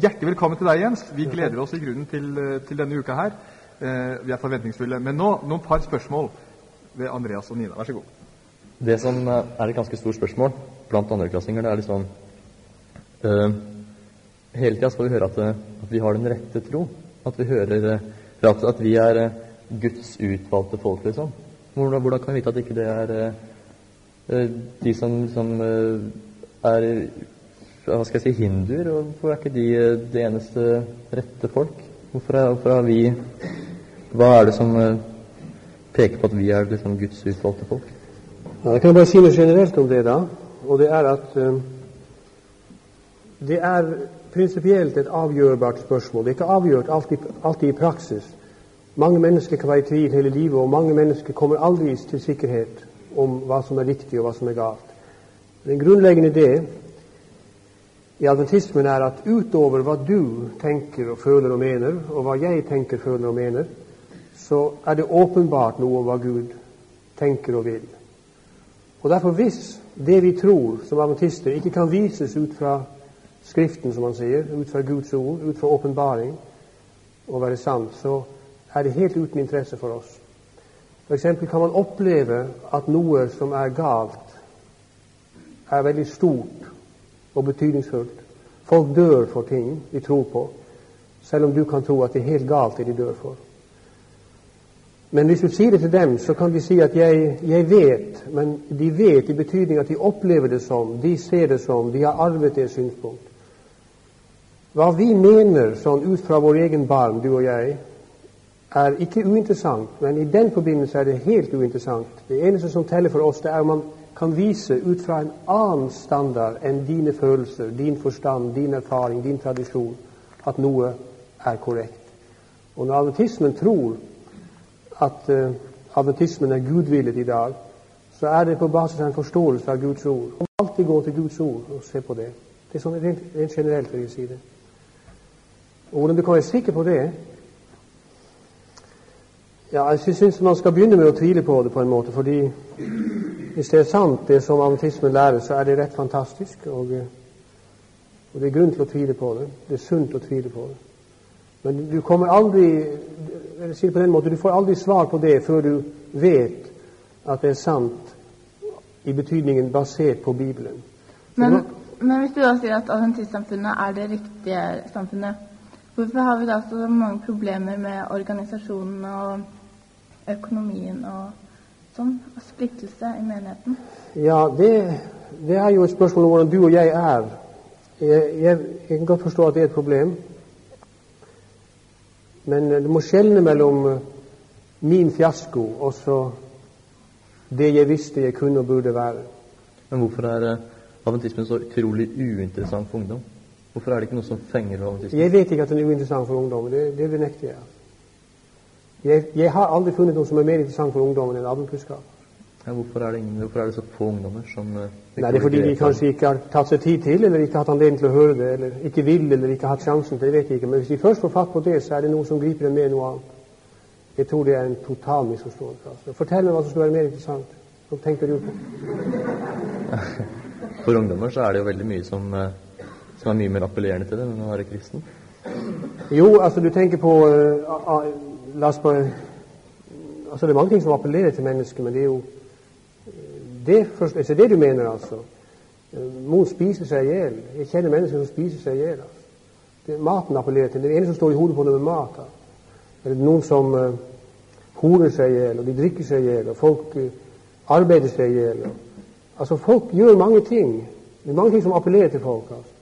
hjertelig velkommen til deg, Jens. Vi gleder oss i grunnen til, eh, til denne uka her. Eh, vi er forventningsfulle. Men nå noen par spørsmål ved Andreas og Nina. Vær så god. Det som eh, er et ganske stort spørsmål blant andreklassinger, det er liksom uh, Hele tida skal vi høre at, at, vi har den rette tro. At vi hører at, at vi er Guds utvalgte folk, liksom. Hvordan, hvordan kan vi vite at ikke det er uh, de som, som uh, er hva skal jeg si, hinduer? og Hvorfor er ikke de det eneste rette folk? Hvorfor er, hvorfor er vi Hva er det som peker på at vi er liksom Guds utvalgte folk? Ja, jeg kan bare si noe generelt om det, da. Og det er at um, det er prinsipielt et avgjørbart spørsmål. Det er ikke avgjort alltid, alltid, i praksis. Mange mennesker kan være i tvil hele livet, og mange mennesker kommer aldri til sikkerhet om hva som er riktig og hva som er galt. Den grunnleggende idé i adventismen er at utover hva du tenker og føler og mener, og hva jeg tenker, føler og mener, så er det åpenbart noe om hva Gud tenker og vil. Og derfor, hvis det vi tror som adventister, ikke kan vises ut fra Skriften, som han sier, ut fra Guds ord, ut fra åpenbaring, og være sant, så er det helt uten interesse for oss. F.eks. kan man oppleve at noe som er galt, er veldig stort og betydningsfullt. Folk dør for ting de tror på, selv om du kan tro at det er helt galt det de dør for. Men hvis du sier det til dem, så kan de si at jeg, jeg, vet, men de vet i betydning at de opplever det som, de ser det som, de har arvet det synspunkt. Hva vi mener sånn ut fra vår egen barn, du og jeg, er ikke uinteressant, men i den forbindelse er det helt uinteressant. Det eneste som teller for oss, det er om man kan vise ut fra en annen standard enn dine følelser, din forstand, din erfaring, din tradisjon, at noe er korrekt. Og når adventismen tror at uh, adventismen er gudvillet i dag, så er det på basis av en forståelse av Guds ord. Og alltid gå til Guds ord og se på det. Det er sånn rent, rent generelt, vil jeg si det. Og hvordan du kan være sikker på det Ja, jeg syns man skal begynne med å tvile på det på en måte, fordi hvis det er sant, det som adventismen lærer, så er det rett fantastisk. Og, eh, og det er grunn til å tvile på det. Det er sunt å tvile på det. Men du kommer aldri jeg sier på den måten, Du får aldri svar på det før du vet at det er sant i betydningen basert på Bibelen. Men, men, hvis du da sier at adventistsamfunnet er det riktige samfunnet, hvorfor har vi da så mange problemer med organisasjonen og økonomien og sånn? Og splittelse i menigheten? Ja, det, det, er jo et spørsmål om hvordan du og jeg er. Jeg, jeg, jeg kan godt forstå at det er et problem. Men du må skjelne mellom eh, min fiasko og så det jeg visste jeg kunne og burde være. Men hvorfor er aventismen så utrolig uinteressant for ungdom? Hvorfor er det ikke noe som fenger aventismen? Jeg vet ikke at den er uinteressant for ungdom. Det, det benekter jeg. Jeg. Jeg har aldri funnet noe som er mer interessant for ungdommen enn allmennkunnskap. Ja, hvorfor, hvorfor er det så få ungdommer som uh, Nei, Det er fordi de kanskje ikke har tatt seg tid til, eller ikke hatt anledning til å høre det, eller ikke vil, eller ikke har hatt sjansen til det. vet jeg ikke. Men hvis de først får fatt på det, så er det noe som griper dem med noe annet. Jeg tror det er en total misforståelse. Altså. Fortell meg hva som skulle være mer interessant. Hva tenker du på? For ungdommer så er det jo veldig mye som, uh, som er mye mer appellerende til det enn å være kristen. Jo, altså du tenker på uh, La oss bare Altså det er mange ting som appellerer til mennesker, men det er jo det, først, altså det du mener, altså. Mor spiser seg i hjel. Jeg kjenner mennesker som spiser seg i hjel. Altså. Maten appellerer til. Det er ene som står i hodet på dem med mat. Da. Eller noen som uh, horer seg i hjel, og de drikker seg i hjel, og folk uh, arbeider seg i hjel. Altså, folk gjør mange ting. Det er mange ting som appellerer til folk. Altså.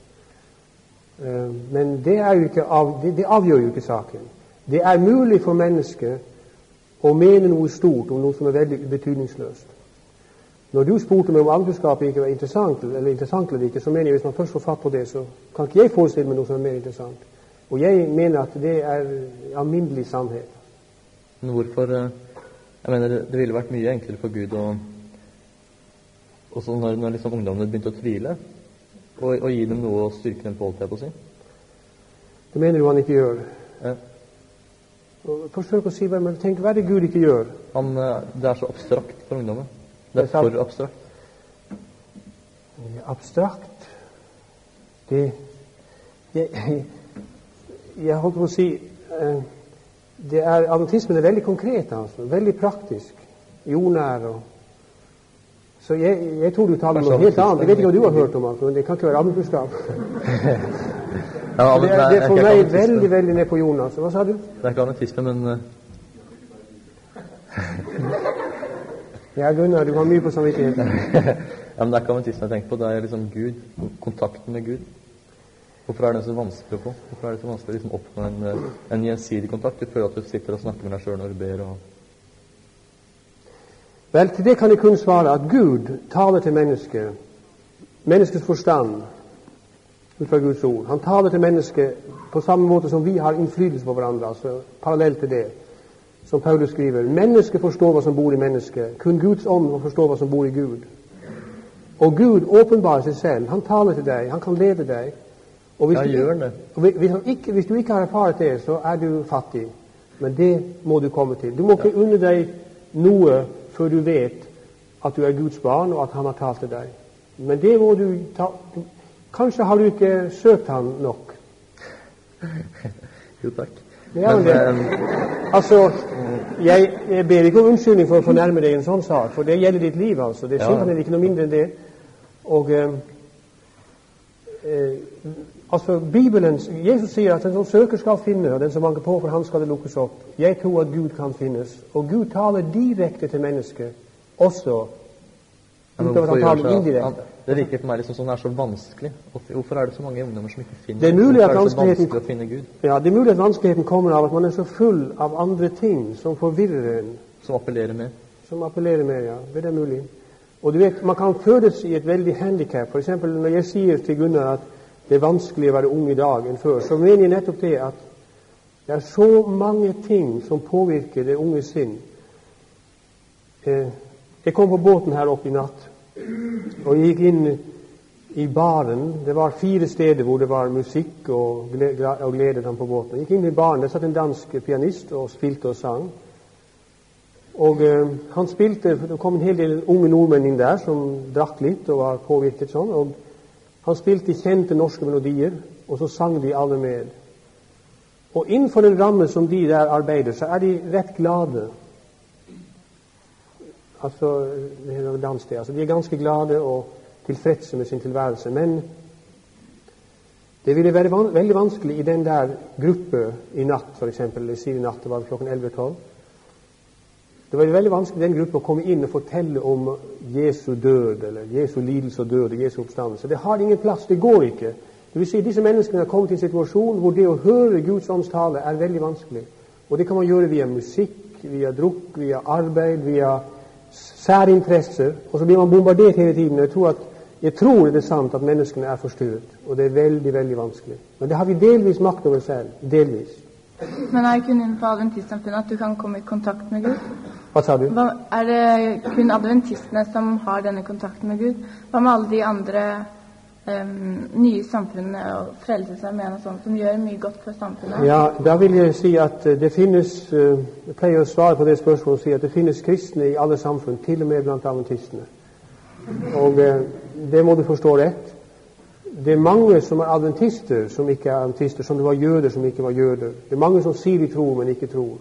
Uh, men det, av, det, det, avgjør jo ikke saken. Det er mulig for mennesket å mene noe stort om noe som er veldig betydningsløst. Når du spurte meg om alderskapet ikke var interessant eller interessant eller ikke, så mener jeg hvis man først får fatt på det, så kan ikke jeg forestille meg noe som er mer interessant. Og jeg mener at det er alminnelig sannhet. Men hvorfor eh, Jeg mener det ville vært mye enklere for Gud å også når, når liksom ungdommene begynte å tvile, og, og gi dem noe å styrke dem på, holdt jeg på å si. Det mener du han ikke gjør? Ja. Forsøk å si hva men tenk hva er det Gud ikke gjør? Han, eh, det er så abstrakt for ungdommen. Det er for abstrakt. Abstrakt Det jeg, Jeg holdt på å si eh, det er, Adventismen er veldig konkret, altså. Veldig praktisk. Jordnær og Så jeg, jeg tror du taler om noe helt annet. Jeg vet ikke om du har hørt om, det, men det kan ikke være allmennkunnskap. Ja, Det, men det er for meg veldig, veldig ned på jorden. Altså. Hva sa du? Det er ikke adventisme, men eh, Ja, Gunnar, du har mye på samvittigheten. ja, men det er ikke adventisme jeg tenker på. Det er liksom Gud. Kontakten med Gud. Hvorfor er det så vanskelig å få? Hvorfor er det så vanskelig å liksom oppnå en, eh, en gjensidig kontakt? Du føler at du sitter og snakker med deg sjøl når du ber. og Vel, til det kan jeg kun svare at Gud taler til mennesket. Menneskets forstand ut fra Guds ord. Han taler til mennesket på samme måte som vi har innflytelse på hverandre. altså Parallelt til det. Som Paulus skriver. Mennesket forstår hva som bor i mennesket. Kun Guds ånd må forstå hva som bor i Gud. Og Gud åpenbarer seg selv. Han taler til deg. Han kan lede deg. Og hvis, du, hvis, ikke, hvis du ikke har erfart det, så er du fattig. Men det må du komme til. Du må ikke unne deg noe før du vet at du er Guds barn, og at Han har talt til deg. Men det må du ta Kanskje har du ikke søkt Han nok. Jo, takk. Ja, men det, eh, altså, jeg, jeg ber ikke om unnskyldning for å fornærme deg i en sånn sak, for det gjelder ditt liv. altså. Det er Ja. simpelthen ikke noe mindre enn det. Og eh, eh, altså, Bibelen, Jesus sier at den som søker, skal finne, og den som banker på, for han skal det lukkes opp. Jeg tror at Gud kan finnes. Og Gud taler direkte til mennesket også, ja, utover at han gjør taler så- indirekte. Det virker for meg liksom sånn det er så vanskelig. Hvorfor er det så mange ungdommer som ikke finner Det er mulig at vanskeligheten- å finne Gud? Ja, Det er mulig at vanskeligheten kommer av at man er så full av andre ting som forvirrer en. Som appellerer mer? som appellerer mer, ja. Det er mulig. Og du vet, Man kan fødes i et veldig handikap. F.eks. når jeg sier til Gunnar at det er vanskelig å være ung i dag enn før, så mener jeg nettopp det at det er så mange ting som påvirker det unge sinn. Eh, jeg kom på båten her oppe i natt, og jeg gikk inn i baren. Det var fire steder hvor det var musikk og og glede på båten. Jeg gikk inn i baren. Der satt en dansk pianist og spilte og sang. Og eh, han spilte, Det kom en hel del unge nordmenn inn der som drakk litt og var påvirket sånn. og Han spilte kjente norske melodier, og så sang de alle med. Og innenfor den ramme som de der arbeider, så er de rett glade. Altså, det er noe dans. Altså, de er ganske glade og tilfredse med sin tilværelse. Men det ville være van veldig vanskelig i den der gruppe i natt, f.eks. I natt, det var klokken 11-12. Det var veldig vanskelig i den gruppe å komme inn og fortelle om Jesu død, eller Jesu lidelse og død Jesu oppstandelse. Det har ingen plass. Det går ikke. Det vil si, Disse menneskene har kommet i en situasjon hvor det å høre Guds ånds tale er veldig vanskelig. Og det kan man gjøre via musikk, via drukk, via arbeid, via særinteresser. Og så blir man bombardert hele tiden. Jeg tror, at, jeg tror det er sant at menneskene er forstyrret. Og det er veldig, veldig vanskelig. Men det har vi delvis makt over selv. Delvis. Men er det kun innenfor adventistsamfunnet at du kan komme i kontakt med Gud? Hva sa du? Hva, er det kun adventistene som har denne kontakten med Gud? Hva med alle de andre nye samfunnene og Frelsesarmeen og sånn, som gjør mye godt for samfunnet? Ja, da vil jeg si at eh, det finnes eh, Jeg pleier å svare på det spørsmålet og si at det finnes kristne i alle samfunn, til og med blant adventistene. Og eh, det må du forstå rett. Det er mange som er adventister, som ikke er adventister, som det var jøder som ikke var jøder. Det er mange som sier de tror, men ikke tror.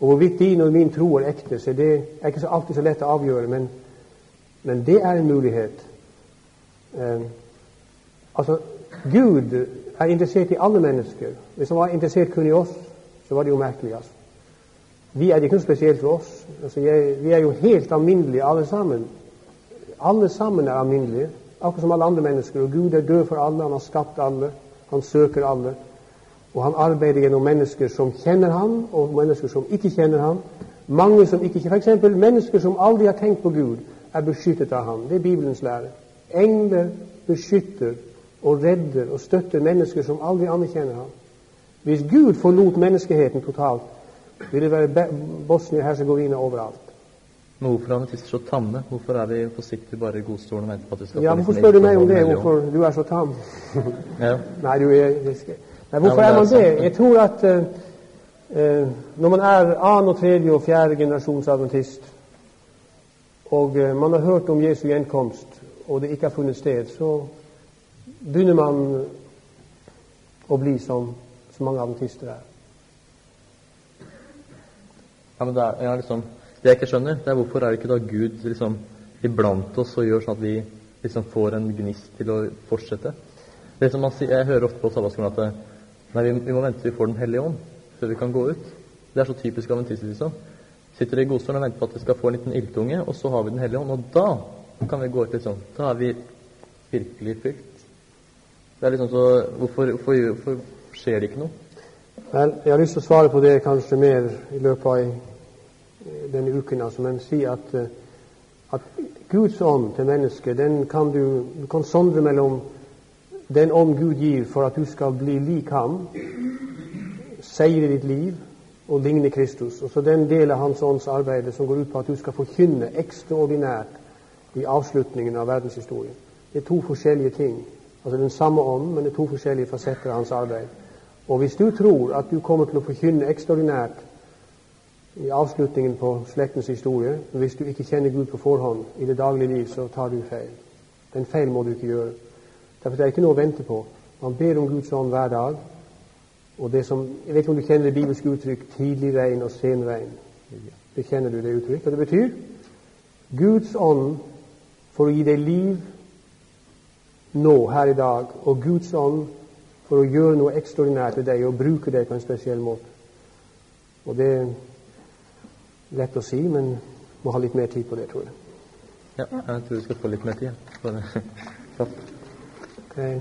Og hvorvidt din og min tro er ekte, så det er ikke alltid så lett å avgjøre, men, men det er en mulighet. Altså, Gud er interessert i alle mennesker. Hvis han var interessert kun i oss, så var det jo merkelig. altså. Vi er ikke noe spesielt for oss. Altså, jeg, vi er jo helt alminnelige alle sammen. Alle sammen er alminnelige, akkurat som alle andre mennesker. Og Gud er død for alle, han har skapt alle, han søker alle. Og han arbeider gjennom mennesker som kjenner ham, og mennesker som ikke kjenner ham. Mange som ikke kjenner F.eks. mennesker som aldri har tenkt på Gud, er beskyttet av ham. Det er Bibelens lære. Engler beskytter og redder og støtter mennesker som aldri anerkjenner ham. Hvis Gud forlot menneskeheten totalt, ville det være Bosnia-Hercegovina overalt. Men hvorfor er adventister så tamme? Hvorfor er vi sikt bare i godstolen og venter på at vi skal Ja, få Hvorfor spør du meg om det? Hvorfor du er så tam? Ja. Nei, du er, nei hvorfor Ja, er man det det? Jeg tror at eh, når man er annen og tredje og fjerde generasjons adventist, og uh, man har hørt om Jesu gjenkomst, og det ikke har funnet sted, så begynner man å bli som som mange adventister er. Ja, men det er, ja, liksom, det jeg ikke skjønner, det er hvorfor er det ikke da Gud liksom iblant oss og gjør sånn at vi liksom får en gnist til å fortsette? Det som man sier, Jeg hører ofte på sabbatskolen at nei, vi, vi må vente til vi får Den hellige ånd før vi kan gå ut. Det er så typisk adventister. liksom. Sitter i godstolen og venter på at vi skal få en liten ildtunge, og så har vi Den hellige ånd, og da kan vi gå ut. liksom. Da er vi virkelig fylt. Det er liksom så, hvorfor, hvorfor, hvorfor skjer det ikke noe? Vel, jeg har lyst til å svare på det kanskje mer i løpet av eh, denne uken. Altså, men si at, eh, at Guds ånd til mennesket, den kan du, du kan sondre mellom den ånd Gud gir for at du skal bli lik ham, seire ditt liv og ligne Kristus. Og så den del av Hans ånds arbeid som går ut på at du skal forkynne ekstraordinært i avslutningen av verdenshistorien. Det er to forskjellige ting. Altså den samme ånd, men det er to forskjellige fasetter av hans arbeid. Og hvis du tror at du kommer til å forkynne ekstraordinært i avslutningen på slektens historie, hvis du ikke kjenner Gud på forhånd i det daglige liv, så tar du feil. Den feil må du ikke gjøre. Derfor er det ikke noe å vente på. Man ber om Guds ånd hver dag. Og det som, Jeg vet ikke om du kjenner det bibelske uttrykk 'tidlig regn og sen regn'. Det kjenner du det uttrykk. Og det betyr Guds ånd for å gi deg liv nå, her i dag, og Guds ånd for å gjøre noe ekstraordinært ved deg og bruke deg på en spesiell måte. Og det er lett å si, men må ha litt mer tid på det, tror jeg. Ja, jeg tror vi skal få litt mer tid. Ja. Okay.